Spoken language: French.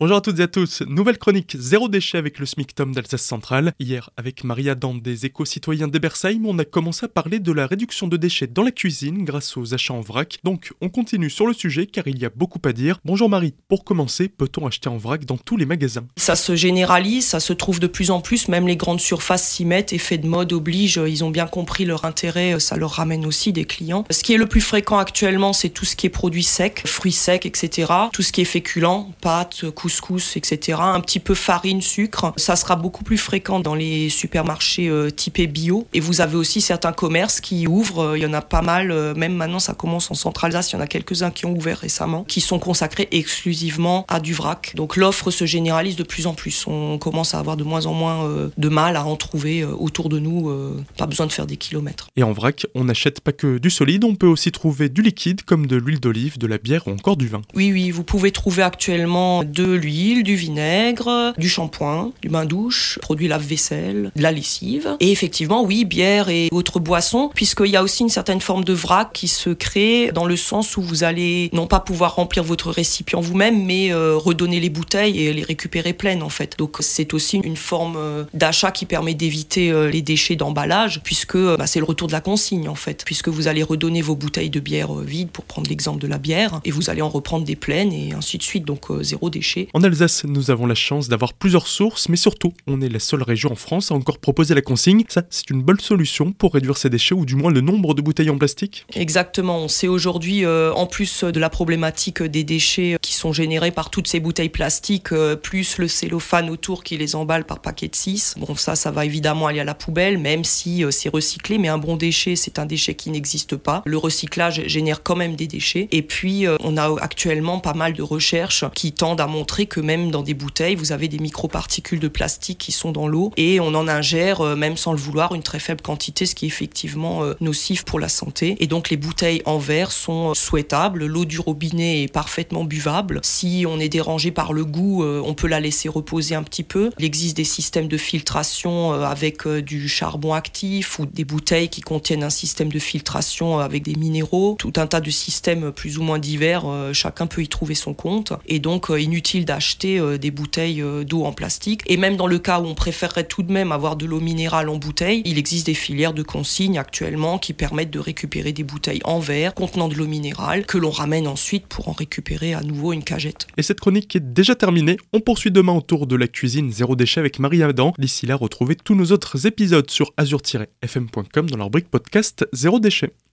Bonjour à toutes et à tous, nouvelle chronique Zéro déchet avec le SMICTOM d'Alsace Centrale. Hier, avec Maria Dan des éco-citoyens d'Ebersheim, on a commencé à parler de la réduction de déchets dans la cuisine grâce aux achats en vrac. Donc, on continue sur le sujet car il y a beaucoup à dire. Bonjour Marie, pour commencer, peut-on acheter en vrac dans tous les magasins? Ça se généralise, ça se trouve de plus en plus, même les grandes surfaces s'y mettent, effet de mode oblige, ils ont bien compris leur intérêt, ça leur ramène aussi des clients. Ce qui est le plus fréquent actuellement, c'est tout ce qui est produits secs, fruits secs, etc. Tout ce qui est féculent, pâtes, couscous, etc. Un petit peu farine, sucre. Ça sera beaucoup plus fréquent dans les supermarchés euh, typés bio. Et vous avez aussi certains commerces qui ouvrent. Euh, il y en a pas mal. Euh, même maintenant, ça commence en Centre-Alsace. Il y en a quelques-uns qui ont ouvert récemment, qui sont consacrés exclusivement à du vrac. Donc l'offre se généralise de plus en plus. On commence à avoir de moins en moins de mal à en trouver autour de nous. Pas besoin de faire des kilomètres. Et en vrac, on n'achète pas que du solide. On peut aussi trouver du liquide comme de l'huile d'olive, de la bière ou encore du vin. Oui, oui. Vous pouvez trouver actuellement de l'huile, du vinaigre, du shampoing, du bain-douche, produits lave-vaisselle, de la lessive. Et effectivement, oui, bière et autres boissons, puisqu'il y a aussi une certaine forme de vrac qui se crée dans le sens où vous allez non pas pouvoir remplir votre récipient vous-même, mais euh, redonner les bouteilles et les récupérer pleines en fait. Donc c'est aussi une forme euh, d'achat qui permet d'éviter euh, les déchets d'emballage, puisque bah, c'est le retour de la consigne en fait, puisque vous allez redonner vos bouteilles de bière vides, pour prendre l'exemple de la bière, et vous allez en reprendre des pleines et ainsi de suite, donc zéro déchet. En Alsace, nous avons la chance d'avoir plusieurs sources, mais surtout, on est la seule région en France à encore proposer la consigne. Ça, c'est une bonne solution pour réduire ces déchets ou du moins le nombre de bouteilles en plastique Exactement. On sait aujourd'hui, euh, en plus de la problématique des déchets qui sont générés par toutes ces bouteilles plastiques, euh, plus le cellophane autour qui les emballe par paquet de 6. Bon, ça, ça va évidemment aller à la poubelle, même si euh, c'est recyclé, mais un bon déchet, c'est un déchet qui n'existe pas. Le recyclage génère quand même des déchets. Et puis, on a actuellement pas mal de recherches qui tendent à montrer que même dans des bouteilles, vous avez des microparticules de plastique qui sont dans l'eau et on en ingère, euh, même sans le vouloir, une très faible quantité, ce qui est effectivement euh, nocif pour la santé. Et donc les bouteilles en verre sont euh, souhaitables. L'eau du robinet est parfaitement buvable. Si on est dérangé par le goût, on peut la laisser reposer un petit peu. Il existe des systèmes de filtration avec du charbon actif ou des bouteilles qui contiennent un système de filtration avec des minéraux. Tout un tas de systèmes plus ou moins divers. Chacun peut y trouver son compte. Et donc inutile d'acheter des bouteilles euh, d'eau en plastique. Et même dans le cas où on préférerait tout de même avoir de l'eau minérale en bouteille, il existe des filières de consigne actuellement qui permettent de récupérer des bouteilles en verre contenant de l'eau minérale que l'on ramène ensuite pour en récupérer à nouveau une Et cette chronique est déjà terminée. On poursuit demain autour de la cuisine zéro déchet avec Marie Adam. D'ici là, retrouvez tous nos autres épisodes sur azur-fm.com dans leur brique podcast Zéro déchet.